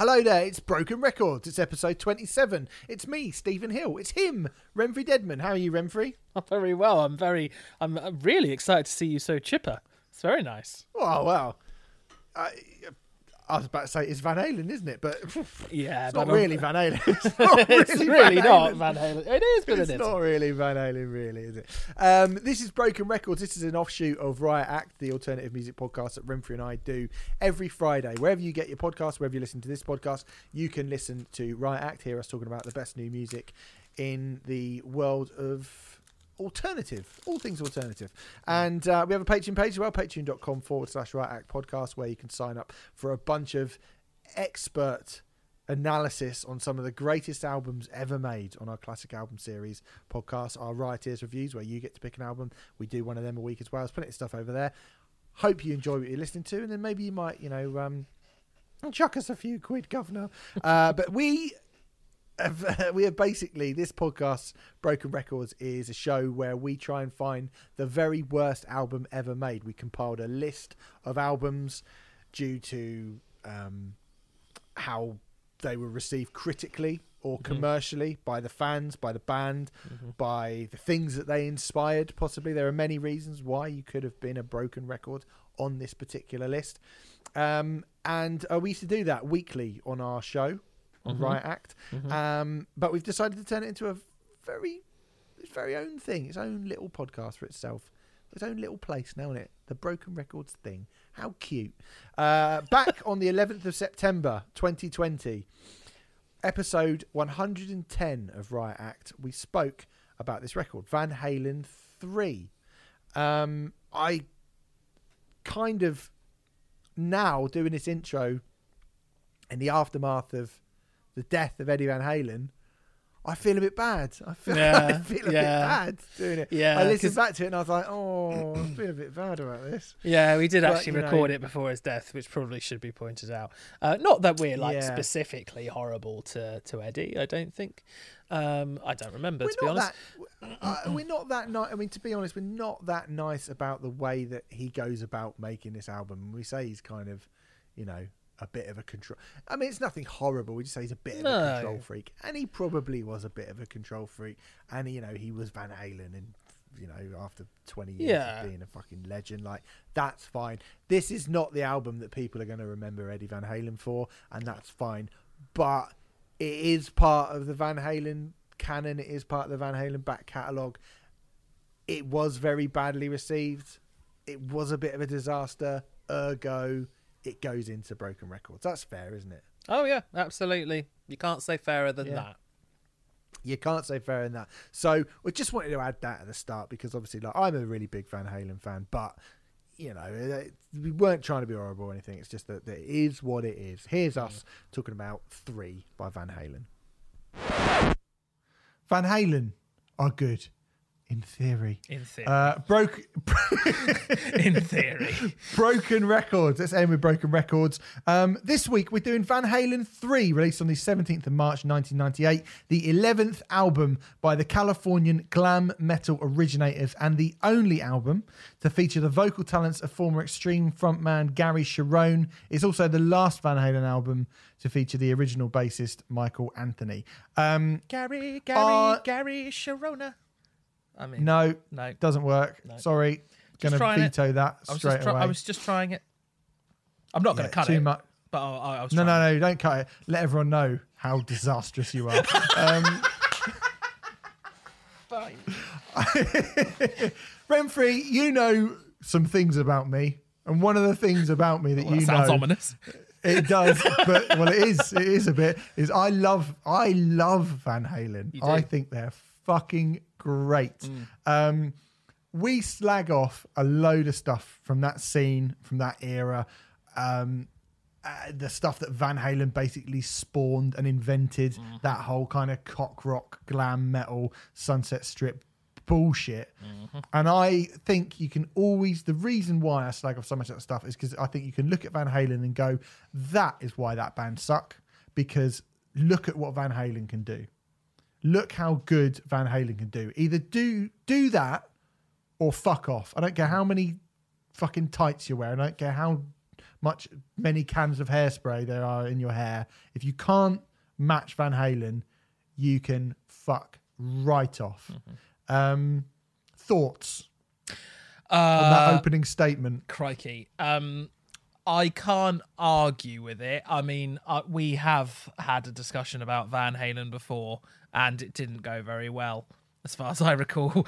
Hello there, it's Broken Records. It's episode 27. It's me, Stephen Hill. It's him, Renfrey Deadman. How are you, Renfrey? Oh, very well. I'm very, I'm I'm really excited to see you so chipper. It's very nice. Oh, well. I, I was about to say it's Van Halen, isn't it? But Yeah, it's but not I'm- really Van Halen. It's not really, it's really Van not Halen. Van Halen. It is, but It's it is. not really Van Halen, really, is it? Um, this is Broken Records. This is an offshoot of Riot Act, the alternative music podcast that Renfrey and I do every Friday. Wherever you get your podcast, wherever you listen to this podcast, you can listen to Riot Act, hear us talking about the best new music in the world of alternative, all things alternative. And uh, we have a Patreon page as well, patreon.com forward slash Riot Act podcast, where you can sign up for a bunch of expert analysis on some of the greatest albums ever made on our classic album series podcast, our Rioteers reviews, where you get to pick an album. We do one of them a week as well. There's plenty of stuff over there. Hope you enjoy what you're listening to, and then maybe you might, you know, um, chuck us a few quid, governor. Uh, but we. We have basically this podcast broken records is a show where we try and find the very worst album ever made we compiled a list of albums due to um, how they were received critically or commercially by the fans, by the band, by the things that they inspired. Possibly, there are many reasons why you could have been a broken record on this particular list. Um, and uh, we used to do that weekly on our show on Riot Act. Um, but we've decided to turn it into a very, its very own thing, its own little podcast for itself. Its own little place now, isn't it? The Broken Records thing. How cute. Uh, back on the 11th of September 2020, episode 110 of Riot Act, we spoke about this record, Van Halen 3. Um, I kind of now doing this intro in the aftermath of the death of Eddie Van Halen. I feel a bit bad. I feel, I feel a yeah. bit bad doing it. Yeah, I listened back to it and I was like, oh, I feel a bit bad about this. Yeah, we did But, actually you know- record it before his death, which probably should be pointed out. Uh, not that we're like Yeah. specifically horrible to to Eddie. I don't think. Um, I don't remember we're to be honest. that uh, we're not that nice. I mean, to be honest, we're not that nice about the way that he goes about making this album. We say he's kind of, you know, a bit of a control. I mean, it's nothing horrible. We just say he's a bit of a control freak, and he probably was a bit of a control freak. And you know, he was Van Halen, and you know, after twenty years Yeah. of being a fucking legend, like that's fine. This is not the album that people are going to remember Eddie Van Halen for, and that's fine. But it is part of the Van Halen canon. It is part of the Van Halen back catalogue. It was very badly received. It was a bit of a disaster. Ergo, it goes into broken records. That's fair, isn't it? Oh yeah, absolutely. You can't say fairer than Yeah. that. You can't say fairer than that. So we just wanted to add that at the start because obviously, like, I'm a really big Van Halen fan, but you know, it- we weren't trying to be horrible or anything. It's just that, that it is what it is. Here's us mm. talking about three by Van Halen. Van Halen are good in theory. In theory. Uh, broke. in theory. Broken Records. Let's end with Broken Records. Um, this week we're doing Van Halen 3, released on the 17th of March 1998, the 11th album by the Californian glam metal originators, and the only album to feature the vocal talents of former Extreme frontman Gary Cherone. It's also the last Van Halen album to feature the original bassist Michael Anthony. Um, Gary, Gary, Uh, Gary Sharona. I mean, no, No. doesn't work. No. Sorry. Going to trying it. veto that I was straight just try- away. I was just trying it. I'm not going Yeah, to cut too it. Too much. But I, I, was No, no, no, don't cut it. Let everyone know how disastrous you are. um, Renfrey, you know some things about me. And one of the things about me that Well, you that sounds know, ominous. it does, but well, it is, it is a bit. Is I love, I love Van Halen. I think they're fucking great. Mm. Um, we slag off a load of stuff from that scene, from that era. Um, uh, the stuff that Van Halen basically spawned and invented, that whole kind of cock rock, glam metal, Sunset Strip bullshit. And I think you can always, the reason why I slag off so much of that stuff is because I think you can look at Van Halen and go, that is why that band suck. Because look at what Van Halen can do. Look how good Van Halen can do. Either do do that or fuck off. I don't care how many fucking tights you're wearing. I don't care how much many cans of hairspray there are in your hair. If you can't match Van Halen, you can fuck right off. Um, thoughts on that Uh, opening statement? crikey. Um, I can't argue with it. I mean, uh, we have had a discussion about Van Halen before, and it didn't go very well, as far as I recall.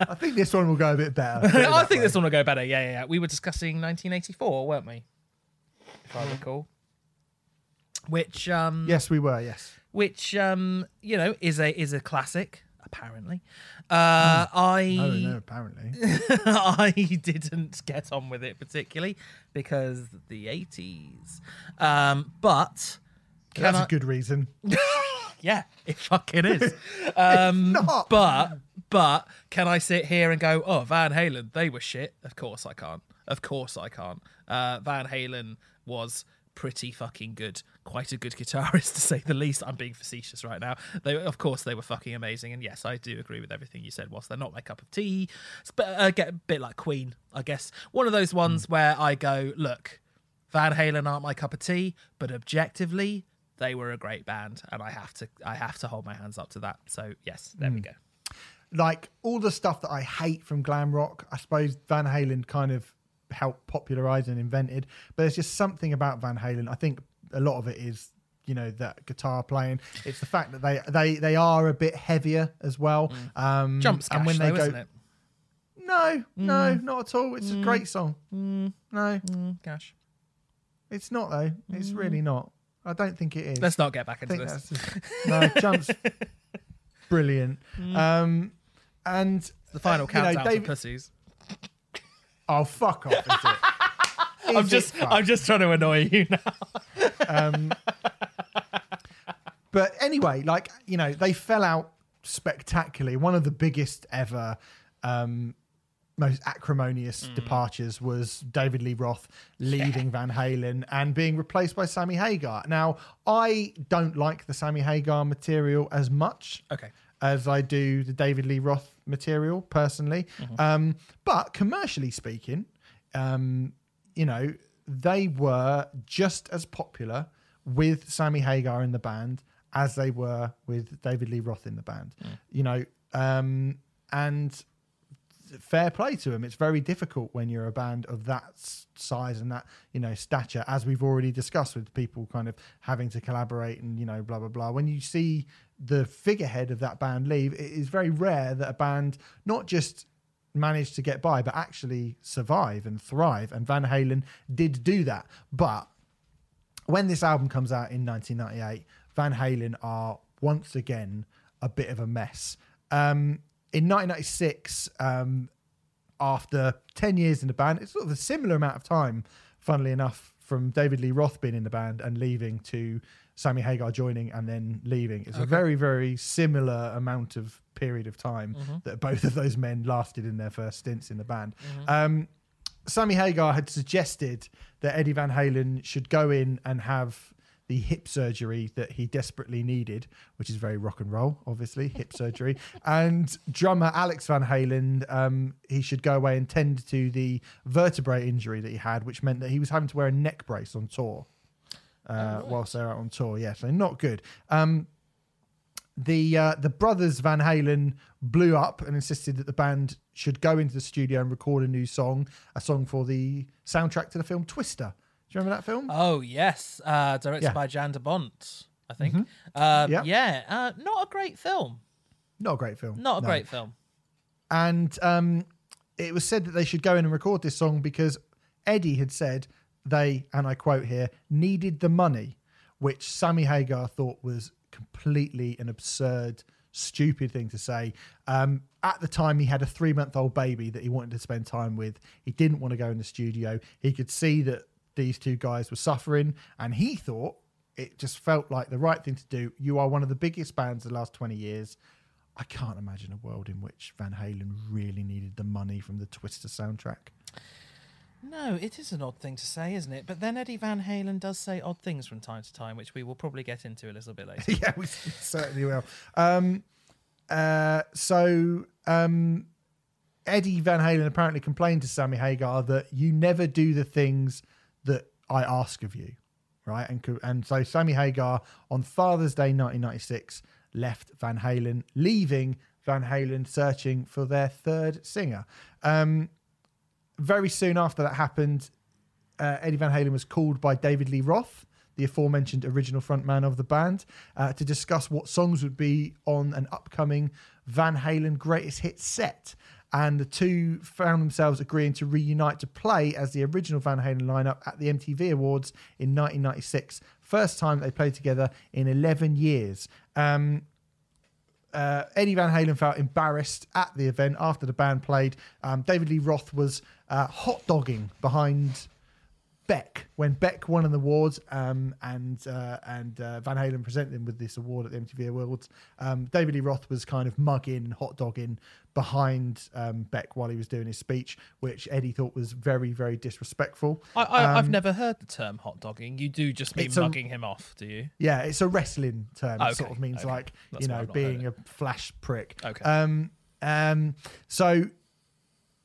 I think this one will go a bit better. I think way. this one will go better. Yeah, yeah, yeah. We were discussing 1984, weren't we? If I recall. Which, um, Yes, we were. Yes. which, um, you know, is a is a classic. Apparently, uh, I Oh no, apparently. I didn't get on with it particularly because the 80s. Um, but That's I, a good reason. yeah, it fucking is. Um, not. But but can I sit here and go, oh, Van Halen, they were shit? Of course I can't. Of course I can't. Uh, Van Halen was pretty fucking good. Quite a good guitarist to say the least. I'm being facetious right now. They, of course, they were fucking amazing, and yes, I do agree with everything you said. Whilst they're not my cup of tea, it's but uh, get a bit like Queen, I guess. One of those ones where I go, look, Van Halen aren't my cup of tea, but objectively, they were a great band, and I have to, I have to hold my hands up to that. So yes, there we hmm. go. like all the stuff that I hate from glam rock, I suppose Van Halen kind of helped popularize and invented. But there's just something about Van Halen. I think a lot of it is, you know, that guitar playing. It's the fact that they they they are a bit heavier as well. Mm. Um, Jump scash, and when they though, go, isn't it? no, no, mm. not at all. It's a mm. great song. No, Mm, gosh, it's not though. It's really not. I don't think it is. let's not get back into this. just, no jumps brilliant. Um, and The final uh, you know, David- for pussies. Oh fuck off! Is it? I'm Is it just. I'm just trying to annoy you now. Um, but anyway, like you know, they fell out spectacularly. One of the biggest ever, um, most acrimonious Mm. departures was David Lee Roth leaving Van Halen and being replaced by Sammy Hagar. Now, I don't like the Sammy Hagar material as much. Okay. As I do the David Lee Roth material personally, um, but commercially speaking, um, you know, they were just as popular with Sammy Hagar in the band as they were with David Lee Roth in the band. You know, um, and fair play to them. It's very difficult when you're a band of that size and that you know stature, as we've already discussed with people kind of having to collaborate and you know blah blah blah. When you see the figurehead of that band leave, it is very rare that a band not just managed to get by, but actually survive and thrive. And Van Halen did do that, but when this album comes out in 1998, Van Halen are once again a bit of a mess. Um, in 1996, um, after 10 years in the band, it's sort of a similar amount of time, funnily enough, from David Lee Roth being in the band and leaving to Sammy Hagar joining and then leaving. It's a very, very similar amount of period of time that both of those men lasted in their first stints in the band. Um, Sammy Hagar had suggested that Eddie Van Halen should go in and have the hip surgery that he desperately needed, which is very rock and roll, obviously, hip surgery. And drummer Alex Van Halen, um, he should go away and tend to the vertebrae injury that he had, which meant that he was having to wear a neck brace on tour uh, whilst they're out on tour. Yeah, so not good. Um, the uh, the brothers Van Halen blew up and insisted that the band should go into the studio and record a new song, a song for the soundtrack to the film Twister. Do you remember that film? Oh yes, uh, directed Yeah. by Jan de Bont, I think. Um, Yeah. Yeah, uh, not a great film. Not a great film. Not a No. great film. And um, it was said that they should go in and record this song because Eddie had said they, and I quote here, needed the money, which Sammy Hagar thought was completely an absurd, stupid thing to say. Um, at the time he had a three month old baby that he wanted to spend time with. He didn't want to go in the studio. He could see that these two guys were suffering, and he thought it just felt like the right thing to do. You are one of the biggest bands of the last 20 years. I can't imagine a world in which Van Halen really needed the money from the Twister soundtrack. No, it is an odd thing to say, isn't it? But then Eddie Van Halen does say odd things from time to time, which we will probably get into a little bit later. yeah, we certainly will. Um, uh, so um, Eddie Van Halen apparently complained to Sammy Hagar that you never do the things that I ask of you, right? And and so Sammy Hagar on Father's Day 1996 left Van Halen, leaving Van Halen searching for their third singer. Um, very soon after that happened, uh, Eddie Van Halen was called by David Lee Roth, the aforementioned original frontman of the band, uh, to discuss what songs would be on an upcoming Van Halen greatest hits set. And the two found themselves agreeing to reunite to play as the original Van Halen lineup at the MTV Awards in 1996. First time they played together in 11 years. Um, uh, Eddie Van Halen felt embarrassed at the event after the band played. Um, David Lee Roth was uh, hot dogging behind Beck when Beck won an award, um, and uh, and uh, Van Halen presented him with this award at the MTV Awards. Um, David Lee Roth was kind of mugging, hot dogging behind um, Beck while he was doing his speech, which Eddie thought was very, very disrespectful. I, I, I've Um, never heard the term hot dogging. You do just mean a- mugging him off, do you? Yeah, it's a wrestling term. It Okay, sort of means okay. like That's you know being a flash prick. Okay. Um. Um. So.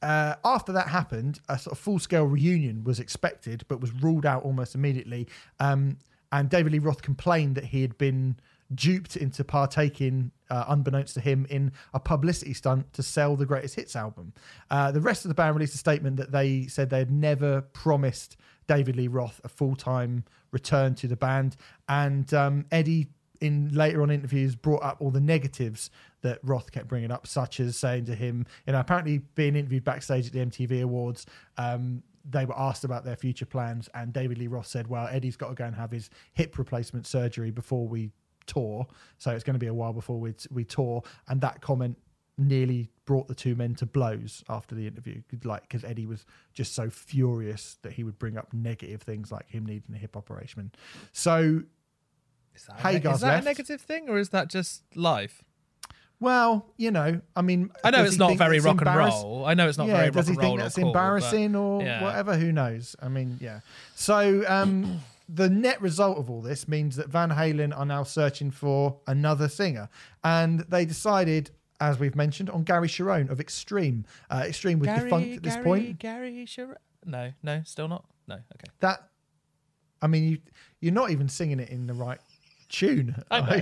Uh, after that happened, a sort of full-scale reunion was expected, but was ruled out almost immediately. Um, and David Lee Roth complained that he had been duped into partaking, uh, unbeknownst to him, in a publicity stunt to sell the greatest hits album. Uh, the rest of the band released a statement that they said they had never promised David Lee Roth a full-time return to the band, and um, Eddie in later on interviews brought up all the negatives that Roth kept bringing up, such as saying to him, you know, apparently being interviewed backstage at the MTV Awards, um, they were asked about their future plans, and David Lee Roth said, "Well, Eddie's got to go and have his hip replacement surgery before we tour, so it's going to be a while before we we tour." And that comment nearly brought the two men to blows after the interview, like because Eddie was just so furious that he would bring up negative things like him needing a hip operation. So Is that, Hagar's is that left. a negative thing or is that just life? Well, you know, I mean, I know it's not very rock and embarrass- roll. I know it's not yeah, very does rock he and roll. think or that's cool, but- embarrassing or yeah. whatever? Who knows? I mean, yeah. So um, the net result of all this means that Van Halen are now searching for another singer, and they decided, as we've mentioned, on Gary Cherone of Extreme. Uh, Extreme was Gary, defunct at this Gary, point. Gary Cherone. No, no, still not. No, okay. That, I mean, you you're not even singing it in the right tune. I know.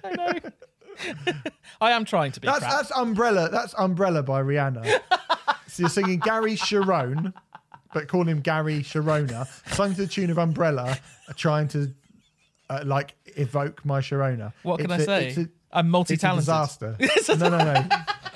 I know. I am trying to be That's crap. that's Umbrella. That's Umbrella by Rihanna. so you're singing Gary Cherone, but call him Gary Sharona, sung to the tune of Umbrella, uh, trying to uh, like evoke my Sharona. What can It's I a- say? It's a, I'm it's a multi-talented. disaster. no, no, no.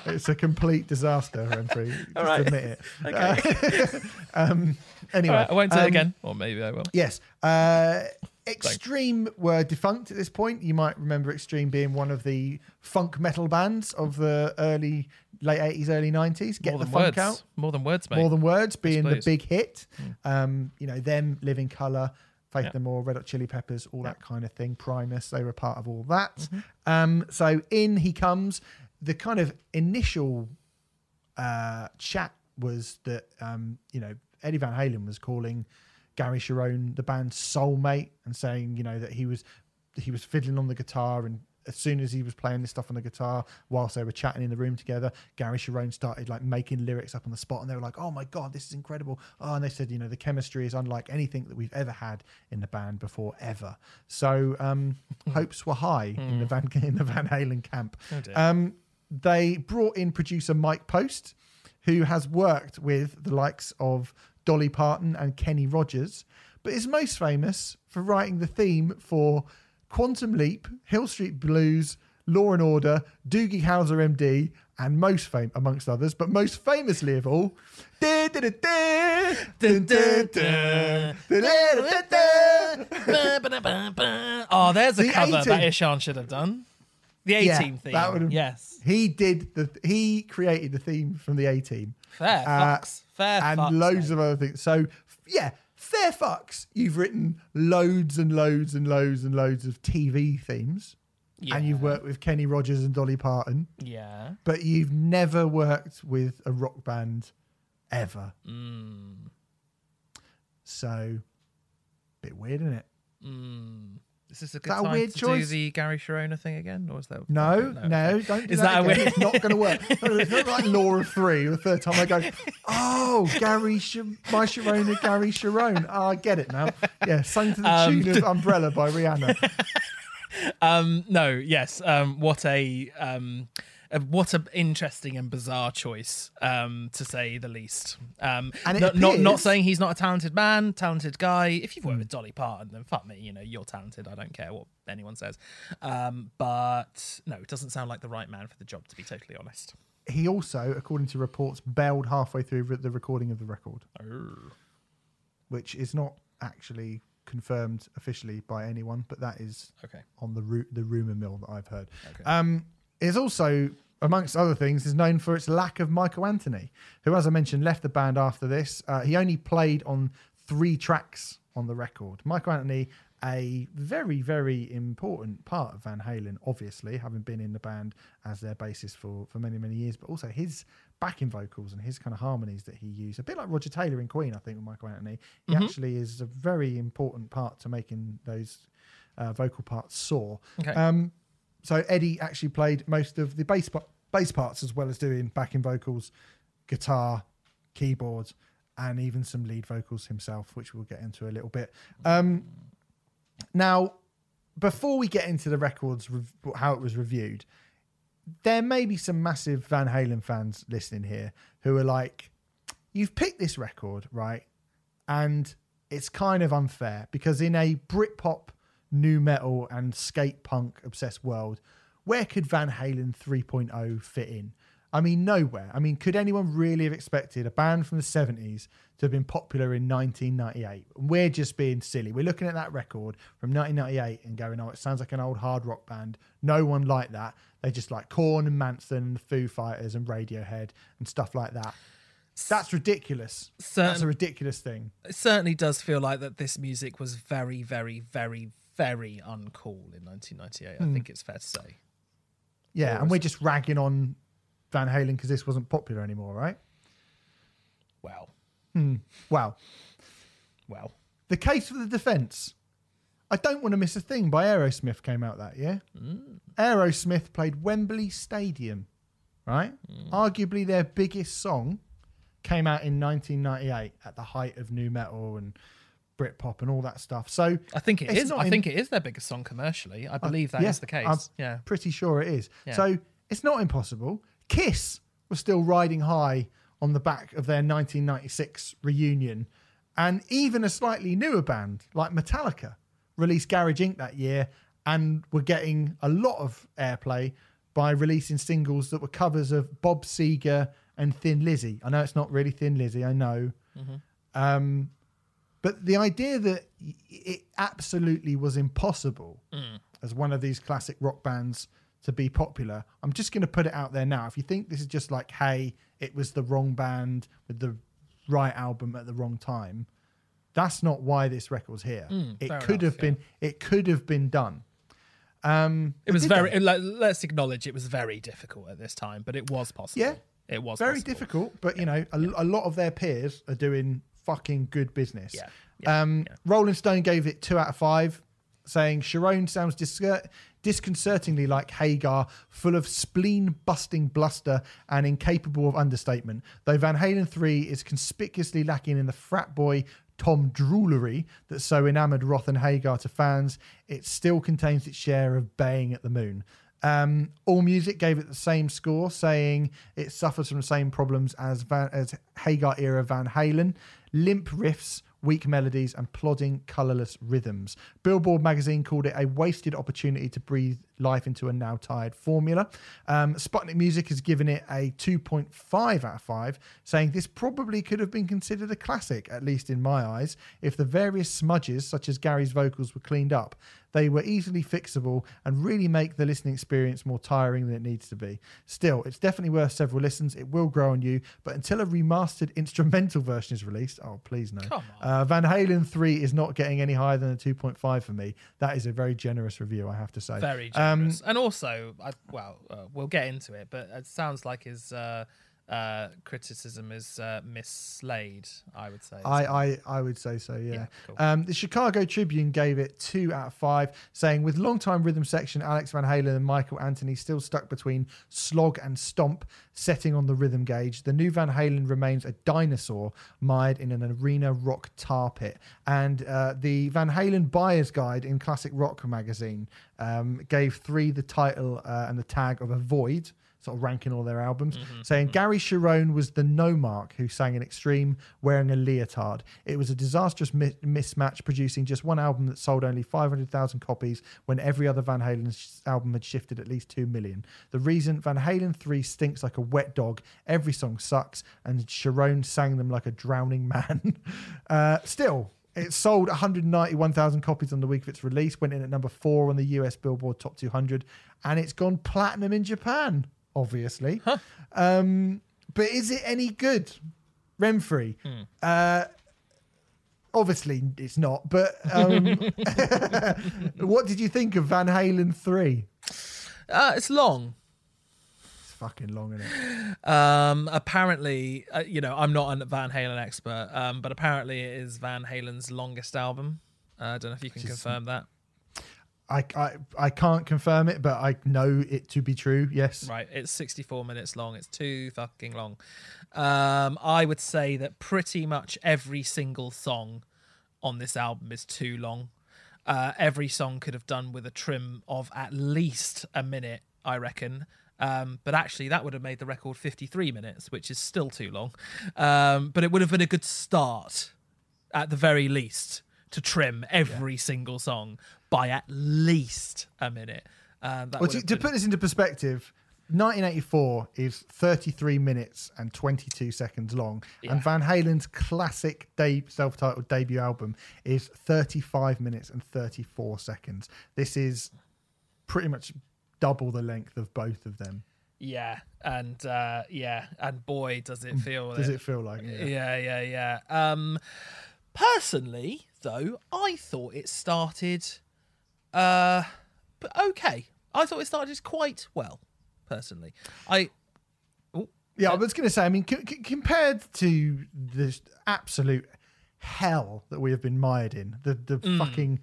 It's a complete disaster, Renfrey. Just right. admit it. Okay. Um, anyway, All right, I won't say um, it again, or maybe I will. Yes. Uh, Extreme were defunct at this point. You might remember Extreme being one of the funk metal bands of the early, late 80s, early 90s. Get the funk words. out. More than words, mate. More Than Words being the big hit. Um, you know, them, Living Colour, Faith Yeah. No More, Red Hot Chili Peppers, all that kind of thing. Primus, they were part of all that. Mm-hmm. Um, so in he comes. The kind of initial uh, chat was that um, you know Eddie Van Halen was calling Gary Cherone the band's soulmate and saying you know that he was he was fiddling on the guitar and as soon as he was playing this stuff on the guitar whilst they were chatting in the room together Gary Cherone started like making lyrics up on the spot and they were like oh my god this is incredible. Oh and they said you know the chemistry is unlike anything that we've ever had in the band before ever. So um hopes were high in the Van in the Van Halen camp. Oh um they brought in producer Mike Post who has worked with the likes of Dolly Parton and Kenny Rogers, but is most famous for writing the theme for Quantum Leap, Hill Street Blues, Law and Order, Doogie Howser MD, and most fame amongst others, but most famously of all, oh, there's a the cover that Ishan should have done. The A Yeah, Team theme. that would've- yes. He did the he created the theme from the A Team. Fair Uh, fucks. Fair and fucks, loads mate. of other things. So yeah, fair fucks. You've written loads and loads and loads and loads of TV themes, and you've worked with Kenny Rogers and Dolly Parton, Yeah. but you've never worked with a rock band ever. Mm. So, bit weird, isn't it? Is this a good that a time weird to choice? do the Gary Sharona thing again, or is that No, no, okay. don't do Is that, that a again. weird- It's not going to work. it's not like Law of Three. The third time I go, oh, Gary, Sh- my Sharona, Gary Cherone. Oh, I get it now. Yeah, sung to the Um, tune of Umbrella by Rihanna. Um, no, yes. Um, what a um, what an interesting and bizarre choice, um, to say the least. Um, And not, not not saying he's not a talented man, talented guy. If you've worked with Dolly Parton, then fuck me, you know you're talented. I don't care what anyone says. Um, but no, it doesn't sound like the right man for the job, to be totally honest. He also, according to reports, bailed halfway through the recording of the record, which is not actually confirmed officially by anyone, but that is Okay. on the ru- the rumor mill that I've heard. Um, is also, amongst other things, is known for its lack of Michael Anthony, who, as I mentioned, left the band after this. Uh, he only played on three tracks on the record. Michael Anthony, a very very important part of Van Halen, obviously, having been in the band as their bassist for for many many years, but also his backing vocals and his kind of harmonies that he used, a bit like Roger Taylor in Queen, I think, with Michael Anthony. He actually is a very important part to making those uh, vocal parts soar. Okay. Um, so Eddie actually played most of the bass bass parts as well as doing backing vocals, guitar, keyboards, and even some lead vocals himself, which we'll get into a little bit. Um, now, before we get into the records, how it was reviewed, there may be some massive Van Halen fans listening here who are like, "You've picked this record, right?" and it's kind of unfair because in a Britpop, new metal, and skate punk obsessed world, where could Van Halen 3.0 fit in? I mean, nowhere. I mean, could anyone really have expected a band from the 70s to have been popular in 1998? We're just being silly. We're looking at that record from 1998 and going, oh, it sounds like an old hard rock band. No one like that. They just like Korn and Manson and the Foo Fighters and Radiohead and stuff like that. That's ridiculous. That's a ridiculous thing. It certainly does feel like that this music was very, very, very, very uncool in 1998. Hmm. I think it's fair to say. Yeah, and we're just ragging on Van Halen because this wasn't popular anymore, right? Well, hmm, Well, well. the case for the defense. I don't want to miss a thing by Aerosmith came out that year. Mm. Aerosmith played Wembley Stadium, right? Mm. Arguably their biggest song came out in 1998 at the height of new metal and Britpop and all that stuff. So I think it's I in- think it is their biggest song commercially. I believe that is yeah, the case. I'm yeah. pretty sure it is. Yeah. So it's not impossible. Kiss was still riding high on the back of their 1996 reunion, and even a slightly newer band like Metallica released Garage Inc. that year and were getting a lot of airplay by releasing singles that were covers of Bob Seger and Thin Lizzy. I know it's not really Thin Lizzy, I know. Um, but the idea that it absolutely was impossible as one of these classic rock bands to be popular, I'm just going to put it out there now. If you think this is just like, hey, it was the wrong band with the right album at the wrong time, that's not why this record's here. it could enough, have been. It could have been done. Um, It was very. they? Like, let's acknowledge it was very difficult at this time, but it was possible. Yeah. it was very possible. difficult, but you know, a, a lot of their peers are doing fucking good business. Yeah, yeah, um, yeah. Rolling Stone gave it two out of five, saying Cherone sounds discert- disconcertingly like Hagar, full of spleen-busting bluster and incapable of understatement. Though Van Halen three is conspicuously lacking in the frat boy. Tom droolery that so enamored Roth and Hagar to fans, it still contains its share of baying at the moon. Um, All Music gave it the same score, saying it suffers from the same problems as Van, as Hagar era Van Halen, limp riffs, weak melodies, and plodding, colourless rhythms. Billboard magazine called it a wasted opportunity to breathe life into a now tired formula. Um, Sputnik Music has given it a 2.5 out of 5, saying this probably could have been considered a classic, at least in my eyes, if the various smudges, such as Gary's vocals, were cleaned up. They were easily fixable and really make the listening experience more tiring than it needs to be. Still, it's definitely worth several listens. It will grow on you, but until a remastered instrumental version is released, oh, please no. Uh, Van Halen 3 is not getting any higher than a 2.5 for me. That is a very generous review, I have to say. Very Um, and also, I, well, uh, we'll get into it, but it sounds like his uh, uh, criticism is uh, mislaid, I would say. I, I, I would say so, yeah. Yeah, cool. um, the Chicago Tribune gave it two out of five, saying with longtime rhythm section Alex Van Halen and Michael Anthony still stuck between slog and stomp, setting on the rhythm gauge, the new Van Halen remains a dinosaur mired in an arena rock tar pit. And uh, the Van Halen Buyer's Guide in Classic Rock magazine um, gave three the title uh, and the tag of a void sort of ranking all their albums, saying Gary Cherone was the no mark who sang in Extreme wearing a leotard. It was a disastrous mi- mismatch, producing just one album that sold only 500,000 copies when every other Van Halen sh- album had shifted at least 2 million. The reason Van Halen 3 stinks like a wet dog, every song sucks, and Cherone sang them like a drowning man. uh, still, it sold 191,000 copies on the week of its release, went in at number four on the US Billboard Top 200, and it's gone platinum in Japan, obviously. Um, but is it any good? Renfrey. Uh, obviously, it's not. But um, what did you think of Van Halen 3? uh, it's long. It's fucking long, isn't it? Um, apparently, uh, you know, I'm not a Van Halen expert, um, but apparently it is Van Halen's longest album. Uh, I don't know if you can Just- confirm that. I, I, I can't confirm it, but I know it to be true. Yes. Right, it's 64 minutes long. It's too fucking long. Um, I would say that pretty much every single song on this album is too long. Uh, every song could have done with a trim of at least a minute, I reckon. Um, but actually, that would have made the record 53 minutes, which is still too long. Um, but it would have been a good start, at the very least, to trim every single song by at least a minute. Um, Well, to, to put this into perspective, 1984 is 33 minutes and 22 seconds long, Yeah. and Van Halen's classic de- self-titled debut album is 35 minutes and 34 seconds. This is pretty much double the length of both of them. Yeah, and uh, yeah, and boy, does it feel. Does it feel like? Yeah. Yeah, yeah, yeah. Um, personally, though, I thought it started, uh, but okay. I thought it started quite well. Personally, I Yeah, I was going to say. I mean, c- c- compared to the absolute hell that we have been mired in, the the Mm, fucking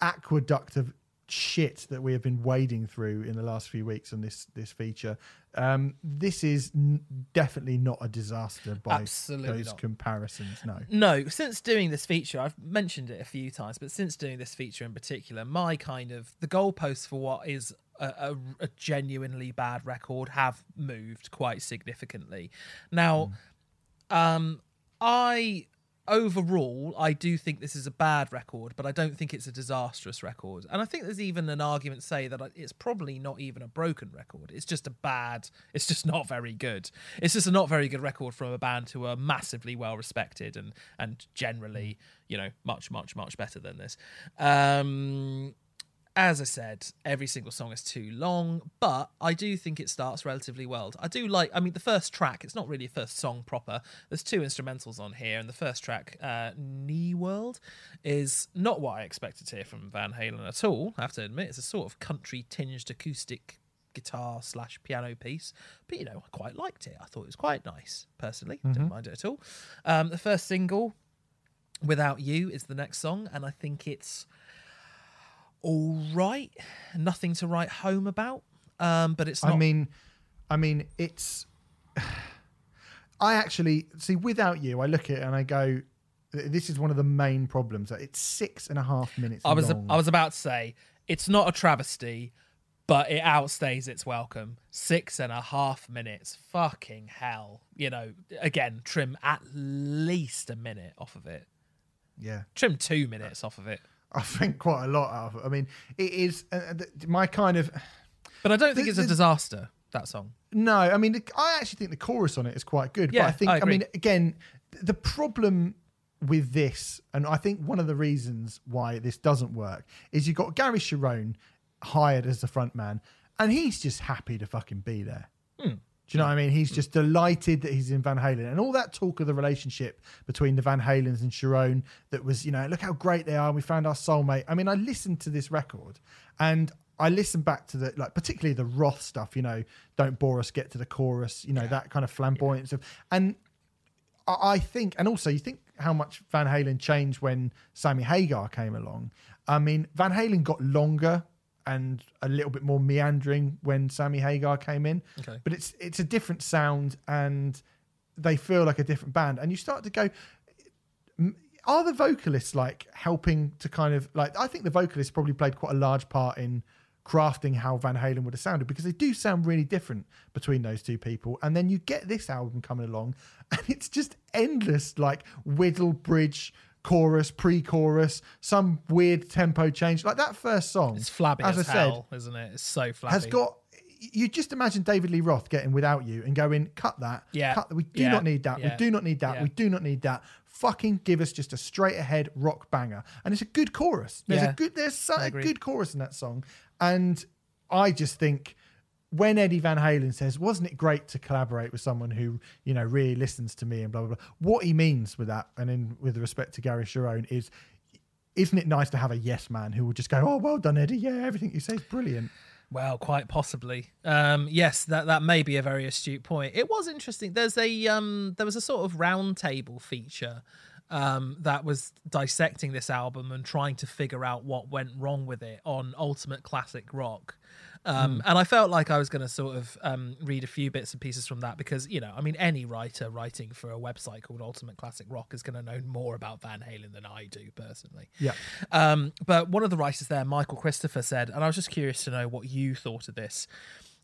aqueduct of shit that we have been wading through in the last few weeks on this this feature, um, this is n- definitely not a disaster by Absolutely those not. comparisons. No. No, since doing this feature, I've mentioned it a few times, but since doing this feature in particular, my kind of the goalposts for what is a, a, a genuinely bad record have moved quite significantly. Now, um, I overall I do think this is a bad record, but I don't think it's a disastrous record. And I think there's even an argument say that it's probably not even a broken record. It's just a bad. It's just not very good. It's just a not very good record from a band who are massively well respected and and generally, you know, much much much better than this. Um as I said, every single song is too long, but I do think it starts relatively well. I do like, I mean, the first track, it's not really a first song proper. There's two instrumentals on here, and the first track, uh, Neworld, is not what I expected to hear from Van Halen at all, I have to admit. It's a sort of country tinged acoustic guitar slash piano piece, but you know, I quite liked it. I thought it was quite nice, personally. Didn't mind it at all. Um, the first single, Without You, is the next song, and I think it's all right. Nothing to write home about. Um, but it's not. I mean, I mean, it's. I actually see. Without you, I look at it and I go, "This is one of the main problems. that It's six and a half minutes I was long. I was about to say it's not a travesty, but it outstays its welcome. Six and a half minutes. Fucking hell. You know, again, trim at least a minute off of it. yeah. Trim two minutes off of it. I think quite a lot out of it. I mean, it is uh, uh, th- my kind of But I don't think it's a disaster. That song. no. I mean, I actually think the chorus on it is quite good. Yeah, but I think I I, mean, again, the problem with this, and I think one of the reasons why this doesn't work is you've got Gary Cherone hired as the front man, and he's just happy to fucking be there. Do you know what I mean? He's just delighted that he's in Van Halen. And all that talk of the relationship between the Van Halens and Cherone that was, you know, look how great they are. We found our soulmate. I mean, I listened to this record and I listened back to the, like, particularly the Roth stuff, you know, don't bore us, get to the chorus, you know, that kind of flamboyant stuff. And I I think, and also you think how much Van Halen changed when Sammy Hagar came along. I mean, Van Halen got longer and a little bit more meandering when Sammy Hagar came in. Okay. But it's it's a different sound and they feel like a different band. And you start to go, are the vocalists like helping to kind of like? I think the vocalists probably played quite a large part in crafting how Van Halen would have sounded because they do sound really different between those two people. And then you get this album coming along, and it's just endless like whittle bridge. Chorus, pre-chorus, some weird tempo change. Like that first song, It's flabby as, I said, hell, isn't it? It's so flabby. has got you just imagine David Lee Roth getting without you and going, cut that. Yeah. Cut, that. we do Yeah. not need that. Yeah. We do not need that. Yeah. We do not need that. Fucking give us just a straight ahead rock banger. And it's a good chorus. There's Yeah. a good there's so, I a good chorus in that song. And I just think when Eddie Van Halen says, wasn't it great to collaborate with someone who, you know, really listens to me and blah blah blah. What he means with that, and in with respect to Gary Cherone, is isn't it nice to have a yes man who will just go, Oh, well done, Eddie. Yeah, everything you say is brilliant. Well, quite possibly. Um, yes, that that may be a very astute point. It was interesting. There's a um, there was a sort of round table feature um, that was dissecting this album and trying to figure out what went wrong with it on Ultimate Classic Rock. Um, And I felt like I was going to sort of um, read a few bits and pieces from that because, you know, I mean, any writer writing for a website called Ultimate Classic Rock is going to know more about Van Halen than I do personally. Yeah. Um, but one of the writers there, Michael Christopher, said, and I was just curious to know what you thought of this.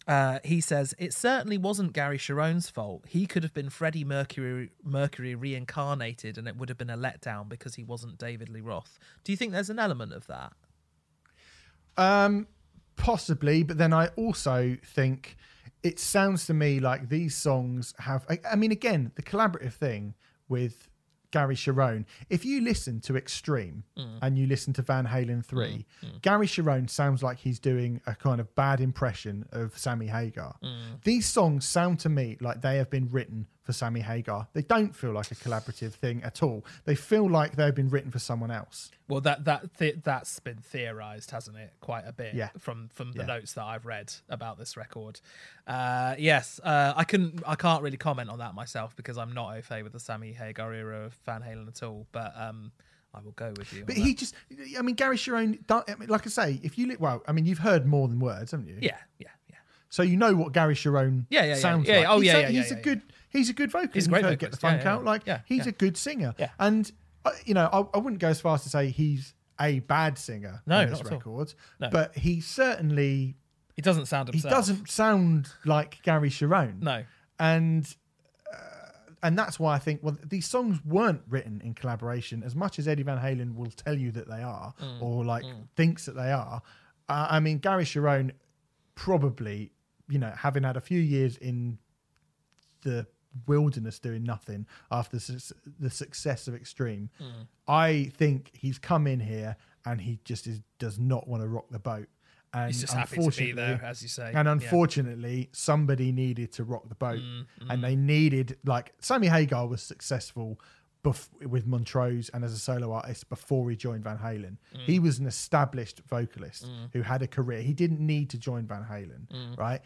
Uh, he says it certainly wasn't Gary Cherone's fault. He could have been Freddie Mercury, Mercury reincarnated, and it would have been a letdown because he wasn't David Lee Roth. Do you think there's an element of that? Um, possibly, but then I also think it sounds to me like these songs have. I, I mean, again, the collaborative thing with Gary Cherone. If you listen to Extreme mm. and you listen to Van Halen 3, mm, mm. Gary Cherone sounds like he's doing a kind of bad impression of Sammy Hagar. These songs sound to me like they have been written for Sammy Hagar. They don't feel like a collaborative thing at all. They feel like they've been written for someone else. Well, that that th- that's been theorized, hasn't it? Quite a bit. Yeah. From from the Yeah. notes that I've read about this record. Uh, yes, uh, I couldn't. I can't really comment on that myself because I'm not au fait with the Sammy Hagar era of Van Halen at all. But um, I will go with you. But he that. just, I mean, Gary Cherone, I mean, like I say, if you, li- well, I mean, you've heard more than words, haven't you? yeah, yeah, yeah. So you know what Gary Cherone Yeah, yeah, yeah. sounds Yeah, like. oh, He's yeah, a- yeah, He's yeah, a yeah, good, he's a good vocalist. He's a great heard Get the funk yeah, yeah, out. Like, yeah, he's a good singer. Yeah. And, uh, you know, I, I wouldn't go as far as to say he's a bad singer No, on this not record, No. but he certainly, He doesn't sound he doesn't sound like Gary Cherone. No. and uh, and that's why I think well these songs weren't written in collaboration as much as Eddie Van Halen will tell you that they are Mm, or like thinks that they are. Uh, I mean Gary Cherone probably you know having had a few years in the wilderness doing nothing after the su- the success of Extreme, Mm. I think he's come in here and he just is does not want to rock the boat. And He's just happy to be unfortunately- there, as you say. and Yeah. unfortunately, somebody needed to rock the boat, Mm, and they needed like Sammy Hagar was successful bef- with Montrose and as a solo artist before he joined Van Halen. Mm. He was an established vocalist who had a career. He didn't need to join Van Halen, Mm. right?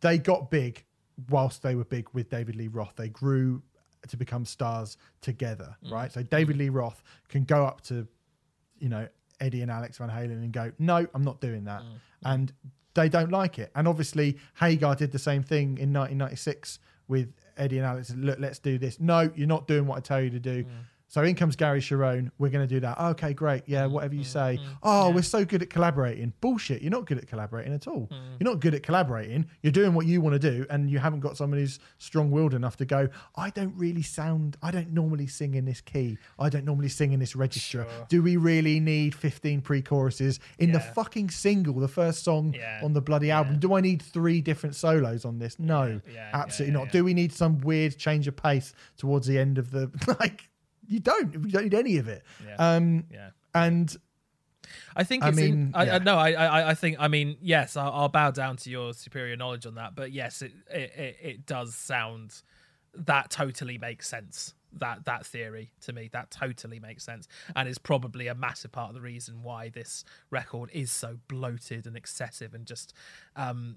They got big whilst they were big with David Lee Roth. They grew to become stars together, Mm. right? So David Lee Roth can go up to you know Eddie and Alex Van Halen and go, no, I'm not doing that, Mm. and they don't like it. And obviously Hagar did the same thing in 1996 with Eddie and Alex. Look, let's do this. No, you're not doing what I tell you to do. So in comes Gary Cherone. We're going to do that. Okay, great. Yeah, whatever you mm-hmm, say. Mm-hmm, oh, we're so good at collaborating. Bullshit. You're not good at collaborating at all. Mm. You're not good at collaborating. You're doing what you want to do, and you haven't got someone who's strong-willed enough to go. I don't really sound. I don't normally sing in this key. I don't normally sing in this register. Do we really need 15 pre-choruses in the fucking single, the first song Yeah. on the bloody album? Do I need three different solos on this? No, Yeah, yeah, absolutely yeah, not. yeah. Do we need some weird change of pace towards the end of the like? You don't. You don't need any of it. Yeah. Um, Yeah. and I think I it's in- mean, I, yeah. I, no, I, I, I think, I mean, yes, I'll, I'll bow down to your superior knowledge on that, but yes, it, it, it, it does sound that totally makes sense. That that theory to me, that totally makes sense, and is probably a massive part of the reason why this record is so bloated and excessive and just um,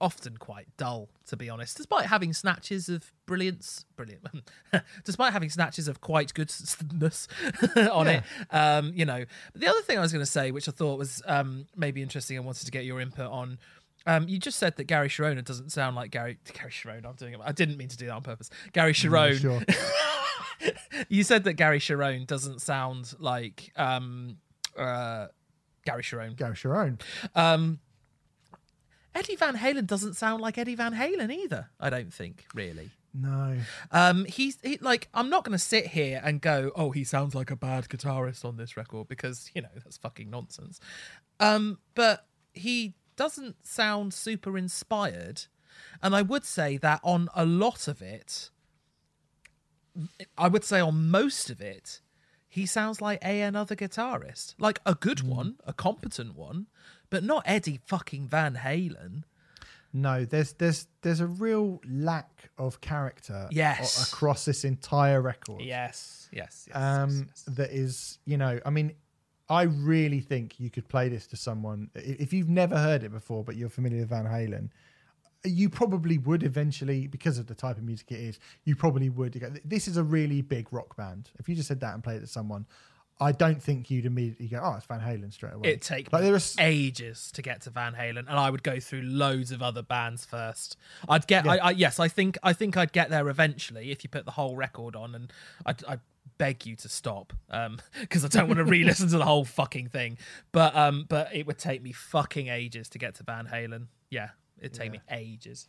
often quite dull, to be honest. Despite having snatches of brilliance, brilliant, despite having snatches of quite goodness on it, um, you know. But the other thing I was going to say, which I thought was um, maybe interesting, and wanted to get your input on. Um, you just said that Gary Cherone doesn't sound like Gary Gary Cherone. I'm doing it. I didn't mean to do that on purpose. Gary Cherone. sure. you said that Gary Cherone doesn't sound like um, uh, Gary Cherone. Gary Cherone. Um, Eddie Van Halen doesn't sound like Eddie Van Halen either. I don't think really. No. Um, he's he, like I'm not going to sit here and go, oh, he sounds like a bad guitarist on this record because you know that's fucking nonsense. Um, but he doesn't sound super inspired, and I would say that on a lot of it, I would say on most of it, he sounds like a another guitarist, like a good one, a competent one, but not Eddie fucking Van Halen. No, there's there's there's a real lack of character Yes. a- across this entire record. Yes, yes, yes. um, yes, yes. that is, you know, I mean, I really think you could play this to someone if you've never heard it before, but you're familiar with Van Halen. You probably would eventually, because of the type of music it is, you probably would. This is a really big rock band. If you just said that and played it to someone, I don't think you'd immediately go, "Oh, it's Van Halen" straight away. It'd take like me there is ages to get to Van Halen, and I would go through loads of other bands first. I'd get, Yeah. I, I, yes, I think, I think I'd get there eventually if you put the whole record on, and I'd, I'd beg you to stop, um, because I don't want to re-listen to the whole fucking thing. But, um, but it would take me fucking ages to get to Van Halen. Yeah, it'd take me ages.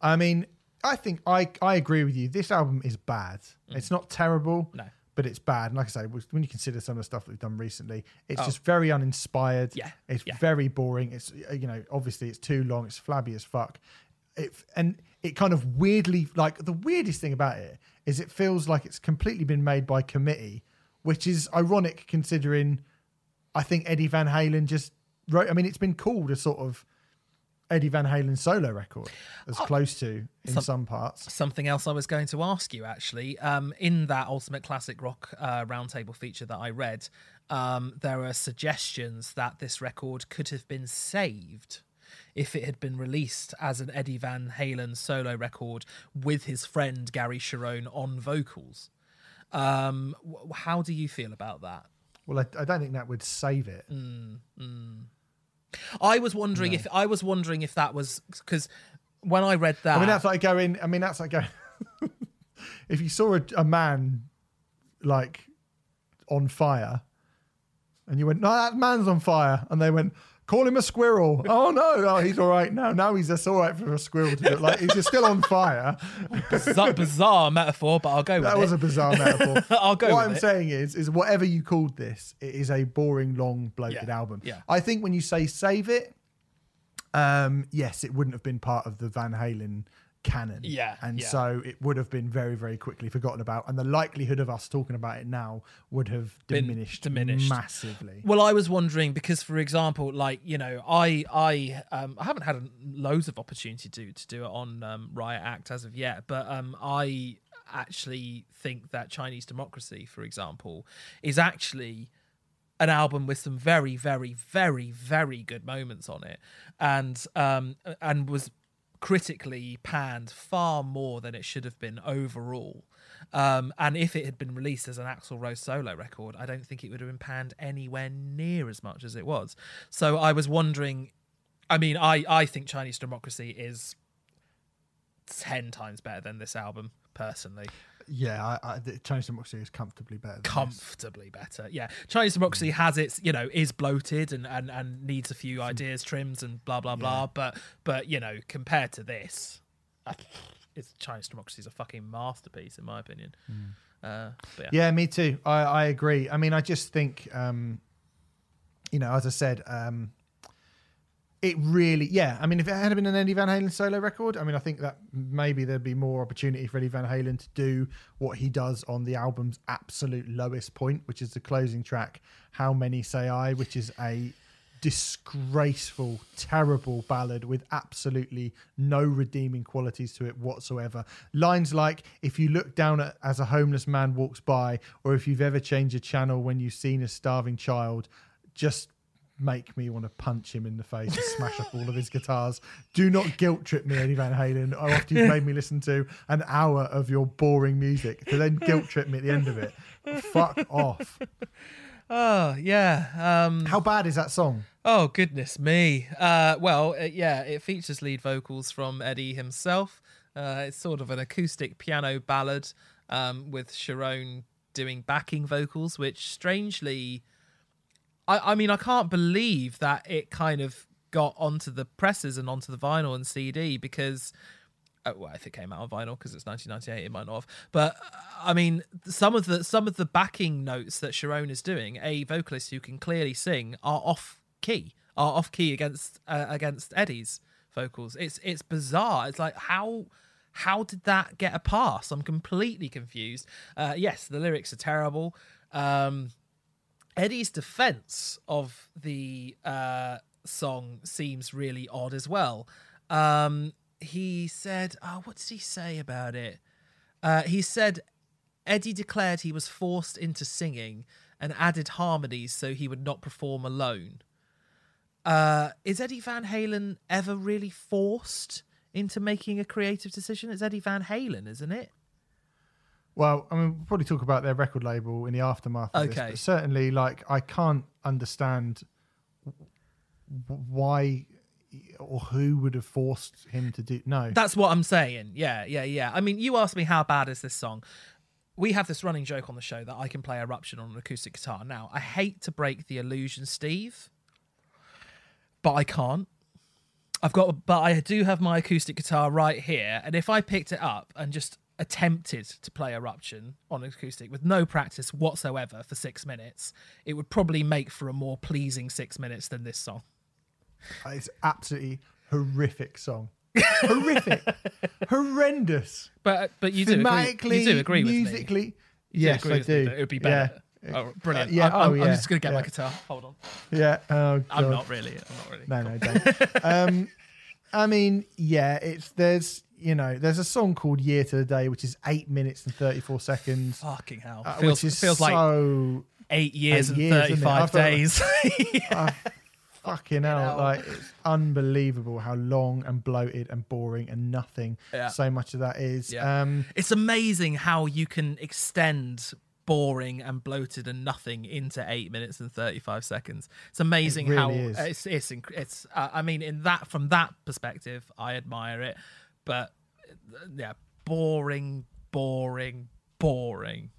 I mean, I think I I agree with you. This album is bad. It's not terrible, Mm. No. But it's bad. And like I say, when you consider some of the stuff that we've done recently, it's just very uninspired. Oh. Yeah, it's yeah. very boring. It's uh, you know, obviously it's too long. It's flabby as fuck. It and it kind of weirdly like the weirdest thing about it is it feels like it's completely been made by committee, which is ironic considering I think Eddie Van Halen just wrote. I mean, it's been called a sort of Eddie Van Halen solo record, as close to in Oh, Some- some parts. something else I was going to ask you actually. Um, in that Ultimate Classic Rock uh, roundtable feature that I read, um, there are suggestions that this record could have been saved if it had been released as an Eddie Van Halen solo record with his friend Gary Cherone on vocals. Um, how do you feel about that? Well, I, I don't think that would save it. Mm. I was wondering if I was wondering if that was because when I read that, I mean, that's like going. I mean, that's like going. if you saw a, a man like on fire, and you went, "No, that man's on fire," and they went, "Call him a squirrel." oh no, no, he's all right now. Now he's just all right for a squirrel to it. Like he's just still on fire. bizarre, bizarre metaphor, but I'll go with That it. was a bizarre metaphor. I'll go What I'm it. saying is, is whatever you called this, it is a boring, long, bloated Yeah, album. yeah. I think when you say save it, um, yes, it wouldn't have been part of the Van Halen canon. Yeah, and yeah. so it would have been very, very quickly forgotten about, and the likelihood of us talking about it now would have Been diminished, diminished. massively. Well, I was wondering because, for example, like you know, I I um I haven't had loads of opportunity to to do it on um, Riot Act as of yet, but um I actually think that Chinese Democracy, for example, is actually an album with some very very very very good moments on it, and um and was critically panned far more than it should have been overall. Um, and if it had been released as an Axl Rose solo record, I don't think it would have been panned anywhere near as much as it was. So I was wondering. I mean, I I think Chinese Democracy is ten times better than this album, personally. Yeah, I, I, the Chinese Democracy is comfortably better. Than this. Comfortably better. Yeah. Chinese Democracy has its, you know, is bloated and, and, and needs a few ideas trimmed and blah blah blah. But but you know, compared to this, uh, it's Chinese Democracy is a fucking masterpiece in my opinion. Uh, but yeah. Yeah, me too. I, I agree. I mean, I just think, um, you know, as I said, um, it really, yeah. I mean, if it had been an Eddie Van Halen solo record, I mean, I think that maybe there'd be more opportunity for Eddie Van Halen to do what he does on the album's absolute lowest point, which is the closing track, How Many Say I, which is a disgraceful, terrible ballad with absolutely no redeeming qualities to it whatsoever. Lines like, if you look down at as a homeless man walks by, or if you've ever changed a channel when you've seen a starving child, just make me want to punch him in the face and smash up all of his guitars. Do not guilt trip me, Eddie Van Halen. After you've made me listen to an hour of your boring music to then guilt trip me at the end of it. Fuck off. Oh yeah. Um, How bad is that song? Oh goodness me. Uh, well, uh, yeah, it features lead vocals from Eddie himself. Uh, it's sort of an acoustic piano ballad um, with Cherone doing backing vocals, which strangely, I, I mean, I can't believe that it kind of got onto the presses and onto the vinyl and CD because. Uh, well, if it came out on vinyl because it's 1998, it might not have. But uh, I mean, some of the some of the backing notes that Cherone is doing, a vocalist who can clearly sing, are off key, are off key against uh, against Eddie's vocals. It's it's bizarre. It's like how how did that get a pass? I'm completely confused. Uh, yes, the lyrics are terrible. Um, Eddie's defense of the uh, song seems really odd as well. Um, he said, "Oh, what did he say about it?" Uh, he said Eddie declared he was forced into singing and added harmonies so he would not perform alone. Uh, is Eddie Van Halen ever really forced into making a creative decision? It's Eddie Van Halen, isn't it? Well, I mean, we'll probably talk about their record label in the aftermath of this, Okay. but certainly, like, I can't understand why or who would have forced him to do. No, That's what I'm saying. Yeah, yeah, yeah. I mean, you asked me how bad is this song. We have this running joke on the show that I can play Eruption on an acoustic guitar. Now, I hate to break the illusion, Steve, but I can't. I've got, but I do have my acoustic guitar right here, and if I picked it up and just attempted to play Eruption on acoustic with no practice whatsoever for six minutes, it would probably make for a more pleasing six minutes than this song. it's absolutely horrific song. horrific, horrendous. But but you do agree, you do agree with me. musically. You Yes, I me do. It would be better. Yeah. Oh, brilliant. Uh, yeah, I'm, oh, I'm, I'm just going to get my guitar. Hold on. Yeah. Oh, I'm not really. I'm not really. No, no, don't. um, I mean, yeah, it's there's you know there's a song called "Year to the Day" which is eight minutes and thirty four seconds, Fucking hell. uh, feels which is feels like so eight years eight and years, isn't it? I 35 felt like- days. fucking hell. hell. Like it's unbelievable how long and bloated and boring and nothing Yeah. so much of that is. Yeah. Um, it's amazing how you can extend boring and bloated and nothing into eight minutes and 35 seconds. It's amazing It how really is. it's, it's, it's, uh, I mean, in that, from that perspective, I admire it, but uh, yeah, boring, boring, boring.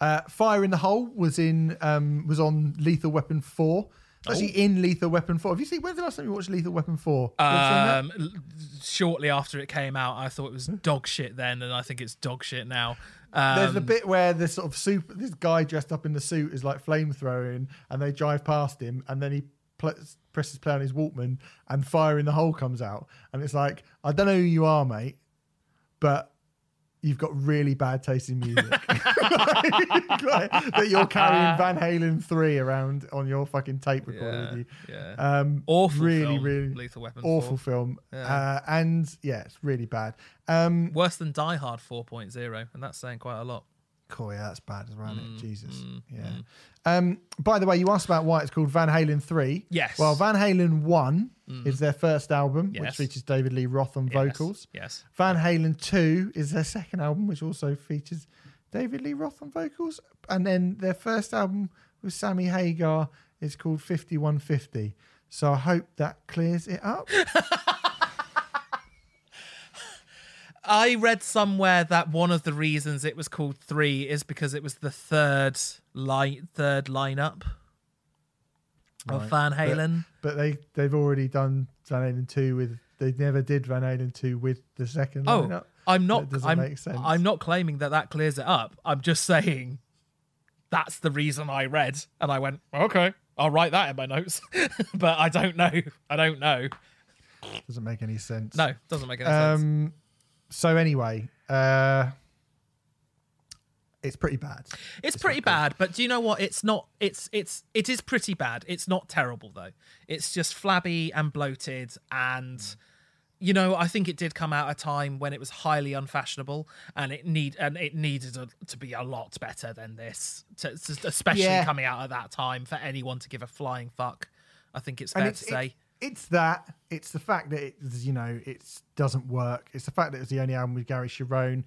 Uh, Fire in the Hole was in um, was on Lethal Weapon four. It's Oh. Actually, in Lethal Weapon four. Have you seen? When's the last time you watched Lethal Weapon four? You ever seen that? Um, l- shortly after it came out, I thought it was dog shit then, and I think it's dog shit now. Um, There's a bit where this sort of super, this guy dressed up in the suit is like flamethrowing, and they drive past him, and then he pl- presses play on his Walkman, and Fire in the Hole comes out, and it's like, I don't know who you are, mate, but you've got really bad taste in music. Like, that you're carrying Van Halen three around on your fucking tape recorder with you. yeah. Um, Awful really, film, really Lethal Weapon awful 4. film, Yeah. uh, and yeah, it's really bad. Um, Worse than Die Hard 4.0, and that's saying quite a lot. Cool, yeah, that's bad as well, isn't Mm? Jesus. yeah. Um, by the way, you asked about why it's called Van Halen 3. Yes. Mm. Well, Van Halen 1 is their first album, which features David Lee Roth on Yes, vocals. Yes. Van Halen 2 is their second album, which also features David Lee Roth on vocals. And then their first album with Sammy Hagar is called 5150. So I hope that clears it up. I read somewhere that one of the reasons it was called three is because it was the third line, third lineup of Right. Van Halen. But they they've already done Van Halen two with. They never did Van Halen two with the second. Oh, lineup. I'm not. doesn't I'm, make sense. I'm not claiming that that clears it up. I'm just saying that's the reason I read, and I went, okay, I'll write that in my notes. but I don't know. I don't know. Doesn't make any sense. No, doesn't make any um, sense. So anyway, uh, it's pretty bad. It's pretty bad, but do you know what? It's not. It's it's it is pretty bad. It's not terrible though. It's just flabby and bloated, and you know I think it did come out a time when it was highly unfashionable, and it need and it needed a, to be a lot better than this, to, to- especially Yeah. coming out at that time for anyone to give a flying fuck. I think it's fair it's, to say. it- it's that. It's the fact that it, you know, it doesn't work. It's the fact that it's the only album with Gary Cherone.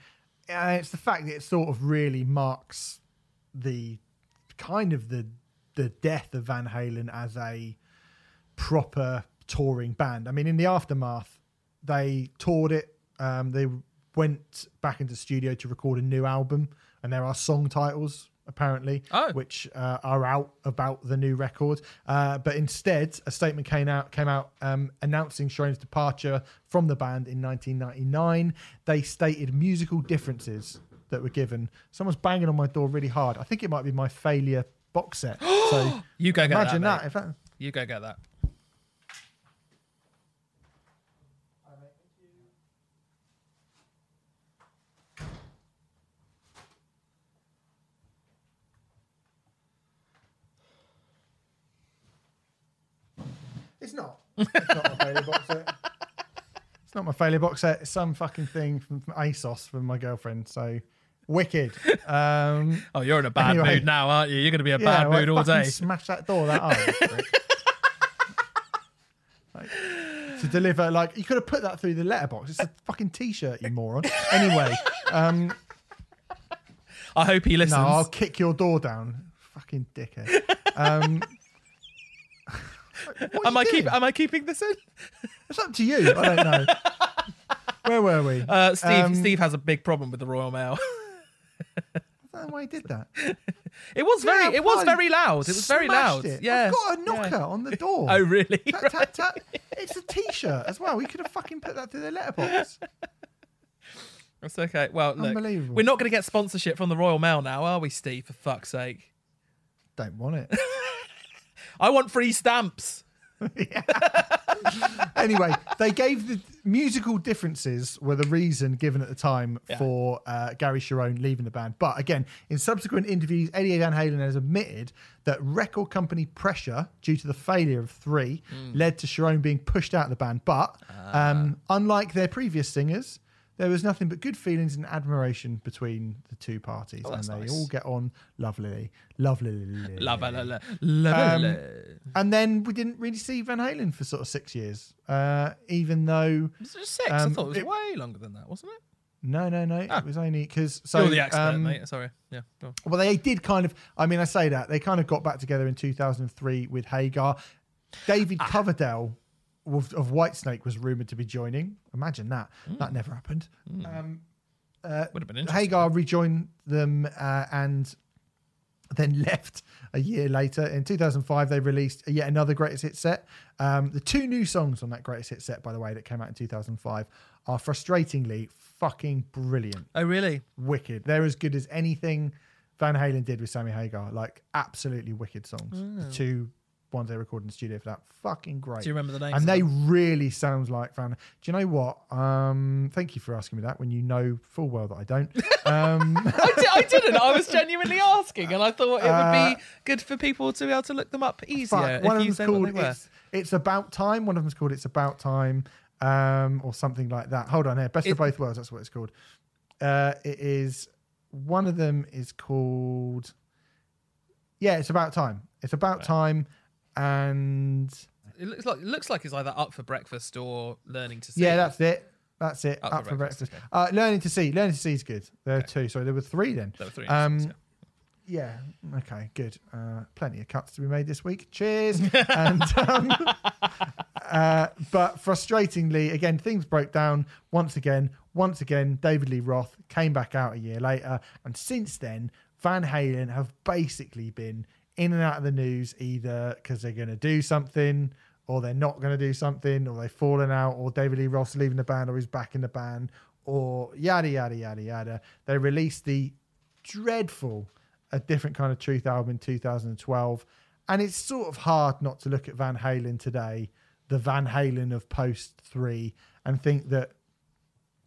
And it's the fact that it sort of really marks the kind of the the death of Van Halen as a proper touring band. I mean, in the aftermath, they toured it. Um, they went back into the studio to record a new album, and there are song titles apparently, Oh. which uh, are out about the new record. Uh, but instead, a statement came out came out um, announcing Cherone's departure from the band in 1999. They stated musical differences that were given. Someone's banging on my door really hard. I think it might be my failure box set. So You go get imagine that. that. If that You go get that. It's not. It's not my failure box set. It's not my failure box set. It's some fucking thing from, from ASOS from my girlfriend. So wicked. Um, Oh, you're in a bad Anyway. mood now, aren't you? You're going to be a yeah, bad well, mood all day. Smash that door that hard. prick. Like, to deliver, like you could have put that through the letterbox. It's a fucking t-shirt, you moron. Anyway, um, I hope he listens. no, I'll kick your door down. Fucking dickhead. Um, what am I you keep? Am I keeping this in? It's up to you. I don't know. Where were we? Uh, Steve. Um, Steve has a big problem with the Royal Mail. I don't know why he did that. it was very. It was very loud. It was very loud. it. Yeah. I've got a yeah. knocker on the door. Oh really? Tap, tap, tap. It's a t-shirt as well. We could have fucking put that through the letterbox. That's okay. Well, look, Unbelievable. we're not going to get sponsorship from the Royal Mail now, are we, Steve? For fuck's sake! Don't want it. I want free stamps. anyway, they gave the musical differences were the reason given at the time Yeah. for uh, Gary Cherone leaving the band. But again, in subsequent interviews, Eddie Van Halen has admitted that record company pressure due to the failure of Three Mm. led to Cherone being pushed out of the band. But Ah. um, unlike their previous singers. There was nothing but good feelings and admiration between the two parties, and Oh, that's they nice. all get on lovely, lovely, Love, love, love, love, Um. And then we didn't really see Van Halen for sort of six years, uh, even though Was it just six? I um, thought it was it- way longer than that, wasn't it? No, no, no. Ah. It was only because so You're the expert, um, mate. Sorry. Yeah. Well, they did kind of. I mean, I say that they kind of got back together in 2003 with Hagar. David Ah. Coverdale of, of Whitesnake was rumored to be joining. Imagine that. Hmm. That never happened. Um, uh, Would have been interesting. Hagar rejoined them uh, and then left a year later. In 2005, they released yet another greatest hit set. Um, the two new songs on that greatest hit set, by the way, that came out in 2005, are frustratingly fucking brilliant Oh really? wicked. They're as good as anything Van Halen did with Sammy Hagar. Like absolutely wicked songs. The two ones they recorded in the studio for that, fucking great. Do you remember the names? And they them? really sound like Van. Do you know what? Um, thank you for asking me that. When you know full well that I don't. Um, I, di- I didn't. I was genuinely asking, and I thought it would Uh, be good for people to be able to look them up easier one of them's called it's, it's About Time. One of them's called It's About Time, um, or something like that. Hold on here. Best It- of both worlds. That's what it's called. Uh, it is. One of them is called. Yeah, it's about time. It's about time, and It looks like it looks like it's either up for breakfast or learning to see. yeah, that's it. That's it. Up Up, for for breakfast, breakfast. okay. Uh, learning to see. Learning to see is good. There are two. Sorry, there were three then. There were three. Um, episodes, Yeah. Okay. Good. Uh, plenty of cuts to be made this week. Cheers. and um, Uh, but frustratingly, again, things broke down once again. Once again, David Lee Roth came back out a year later, and since then, Van Halen have basically been in and out of the news either because they're going to do something or they're not going to do something or they've fallen out or David Lee Roth's leaving the band or he's back in the band or yada yada yada yada. They released the dreadful A Different Kind of Truth album in 2012 and it's sort of hard not to look at Van Halen today, the Van Halen of post 3 and think that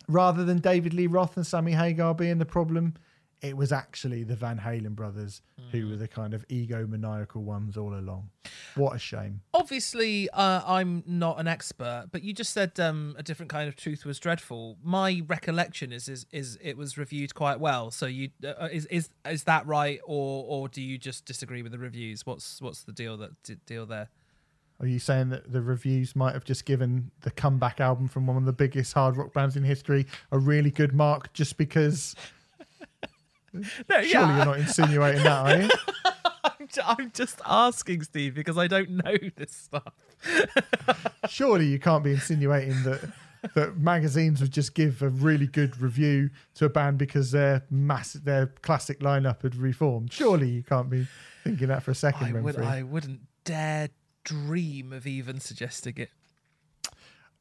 rather than David Lee Roth and Sammy Hagar being the problem, it was actually the Van Halen brothers who were the kind of egomaniacal ones all along. What a shame. Obviously, uh, I'm not an expert, but you just said um, a different kind of truth was dreadful. My recollection is is, is it was reviewed quite well. So you uh, is is is that right, or or do you just disagree with the reviews? What's what's the deal that d- deal there? Are you saying that the reviews might have just given the comeback album from one of the biggest hard rock bands in history a really good mark just because? No, Surely you're not insinuating that, are you? I'm, ju- I'm just asking, Steve, because I don't know this stuff. Surely you can't be insinuating that that magazines would just give a really good review to a band because their mass their classic lineup had reformed. Surely you can't be thinking that for a second. I would I wouldn't dare dream of even suggesting it.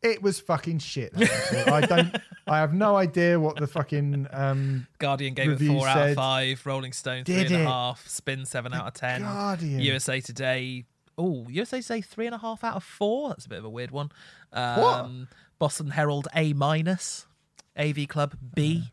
It was fucking shit. I don't. I have no idea what the fucking um, Guardian gave it four out of five. Rolling Stone three Did and a half. Spin seven out of ten. Guardian. USA Today. Oh, USA Today three and a half out of four. That's a bit of a weird one. Um, Boston Herald A minus. AV Club B.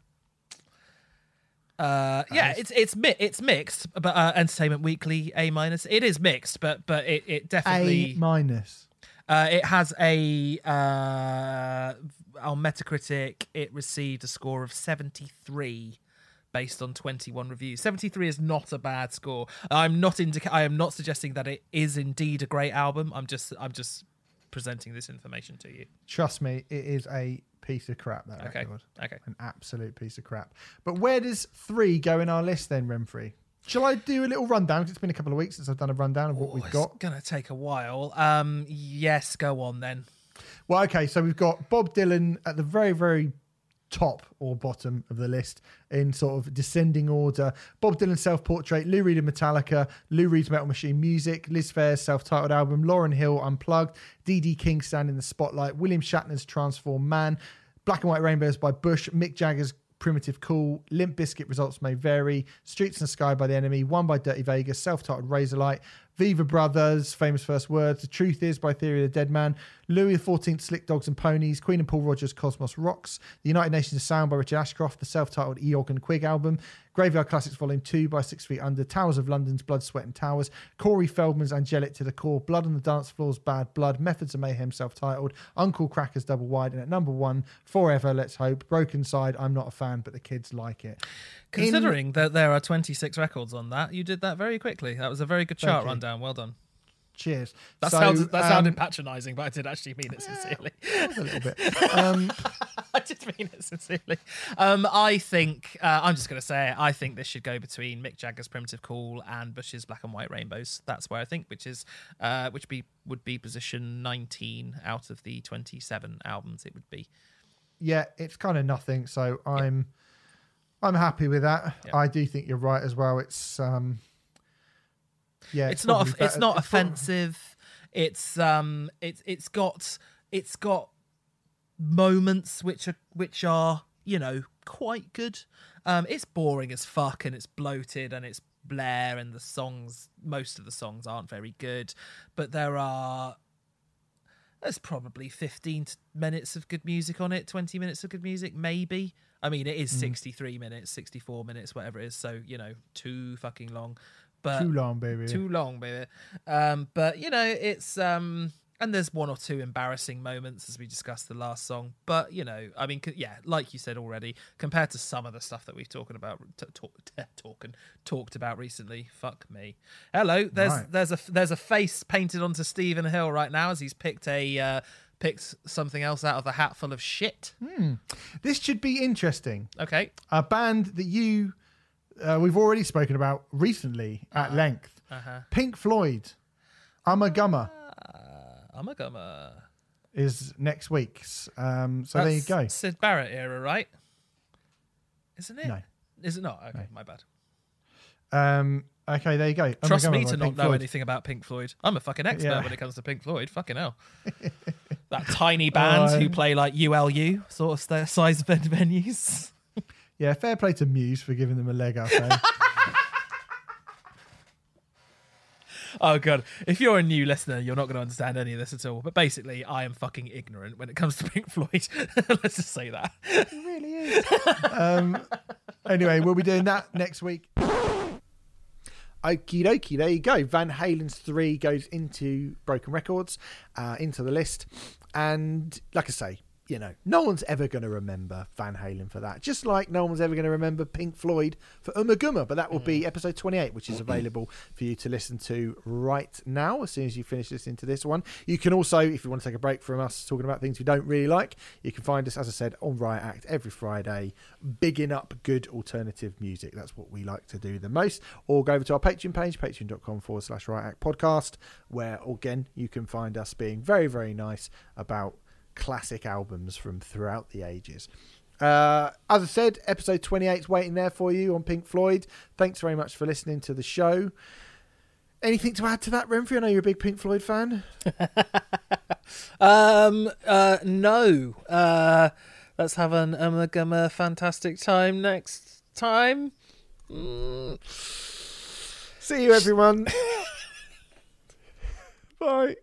Uh, yeah, it's it's mi- it's mixed, but uh, Entertainment Weekly A minus. It is mixed, but but it, it definitely A minus. Uh, it has a uh, on Metacritic. It received a score of seventy three, based on twenty one reviews. Seventy three is not a bad score. I'm not indica- I am not suggesting that it is indeed a great album. I'm just I'm just presenting this information to you. Trust me, it is a piece of crap. That Okay. record, Okay. an absolute piece of crap. But where does three go in our list then, Renfrey? Shall I do a little rundown? 'Cause it's been a couple of weeks since I've done a rundown of what Oh, we've it's got. gonna take a while. Um, yes, go on then. Well, okay, so we've got Bob Dylan at the very, very top or bottom of the list in sort of descending order. Bob Dylan self portrait, Lou Reed and Metallica, Lou Reed's Metal Machine Music, Liz Phair's self titled album, Lauryn Hill Unplugged, D.D. King Stand in the Spotlight, William Shatner's Transform Man, Black and White Rainbows by Bush, Mick Jagger's Primitive Cool, Limp Bizkit Results May Vary, Streets and Sky by the Enemy, One by Dirty Vegas, self titled Razorlight, Viva Brothers, Famous First Words, The Truth Is by Theory of the Dead Man, Louis XIV, Slick Dogs and Ponies, Queen and Paul Rodgers, Cosmos Rocks, The United Nations of Sound by Richard Ashcroft, the self titled Eog and Quig album, Graveyard Classics Volume 2 by Six Feet Under, Towers of London's Blood, Sweat and Towers, Corey Feldman's Angelic to the Core, Blood on the Dance Floor's Bad Blood, Methods of Mayhem self titled, Uncle Kracker's Double Wide, and at number one, Forever, Let's Hope, Brokencyde, I'm not a fan, but the kids like it. In- Considering that there are 26 records on that, you did that very quickly. That was a very good chart rundown. Well done. Cheers. That So, sounded that um, sounded patronising, but I did actually mean it sincerely. a little bit. Um, I did mean it sincerely. Um, I think uh, I'm just going to say it. I think this should go between Mick Jagger's "Primitive Cool" and Bush's "Black and White Rainbows." That's where I think, which is uh, which be would be position 19 out of the 27 albums. It would be. yeah, it's kind of nothing. So I'm I'm happy with that. Yeah. I do think you're right as well. It's um yeah, it's not probably it's better- not offensive. It's um it's it's got it's got moments which are which are you know quite good. Um it's boring as fuck and it's bloated and it's blair and the songs most of the songs aren't very good but there are there's probably 15 minutes of good music on it 20 minutes of good music maybe. I mean it is Mm. 63 minutes 64 minutes whatever it is so you know too fucking long but too long, baby. too long, baby. Um, but you know, it's um, and there's one or two embarrassing moments as we discussed the last song. But you know, I mean, yeah, like you said already, compared to some of the stuff that we've talking about, t- talk, t- talking talked about recently. Fuck me. Hello, there's Right. there's a there's a face painted onto Stephen Hill right now as he's picked a. Uh, Picked something else out of the hat full of shit. Hmm. This should be interesting. Okay. A band that you uh, we've already spoken about recently at Uh-huh. length. Pink Floyd. I'm a gummer. I'm a gummer. is next week's. Um, so That's there you go. Syd Barrett era, right? Isn't it? No. Is it not? Okay, my bad. Um, okay, there you go. Trust me by to not Pink know Floyd. anything about Pink Floyd. I'm a fucking expert Yeah. when it comes to Pink Floyd. Fucking hell. that tiny band who play like ULU sort of st- size ven- venues. Yeah, fair play to Muse for giving them a leg up. eh? Oh god, if you're a new listener, you're not going to understand any of this at all. But basically, I am fucking ignorant when it comes to Pink Floyd. Let's just say that. it really is. um, anyway, we'll be doing that next week. Okie dokie, there you go. Van Halen's 3 goes into Broken Records, uh, into the list. And like I say, you know, no one's ever going to remember Van Halen for that. Just like no one's ever going to remember Pink Floyd for Ummagumma. But that will be mm. episode 28, which is available for you to listen to right now as soon as you finish listening to this one. You can also, if you want to take a break from us talking about things we don't really like, you can find us, as I said, on Riot Act every Friday, bigging up good alternative music. That's what we like to do the most. Or go over to our Patreon page, patreon.com forward slash Riot Act podcast, where again, you can find us being very, very nice about classic albums from throughout the ages. Uh, as I said, episode 28 is waiting there for you on Pink Floyd. Thanks very much for listening to the show. Anything to add to that, Renfrew? I know you're a big Pink Floyd fan. Um, uh, no. Uh, let's have an Ummagumma fantastic time next time. See you, everyone. Bye.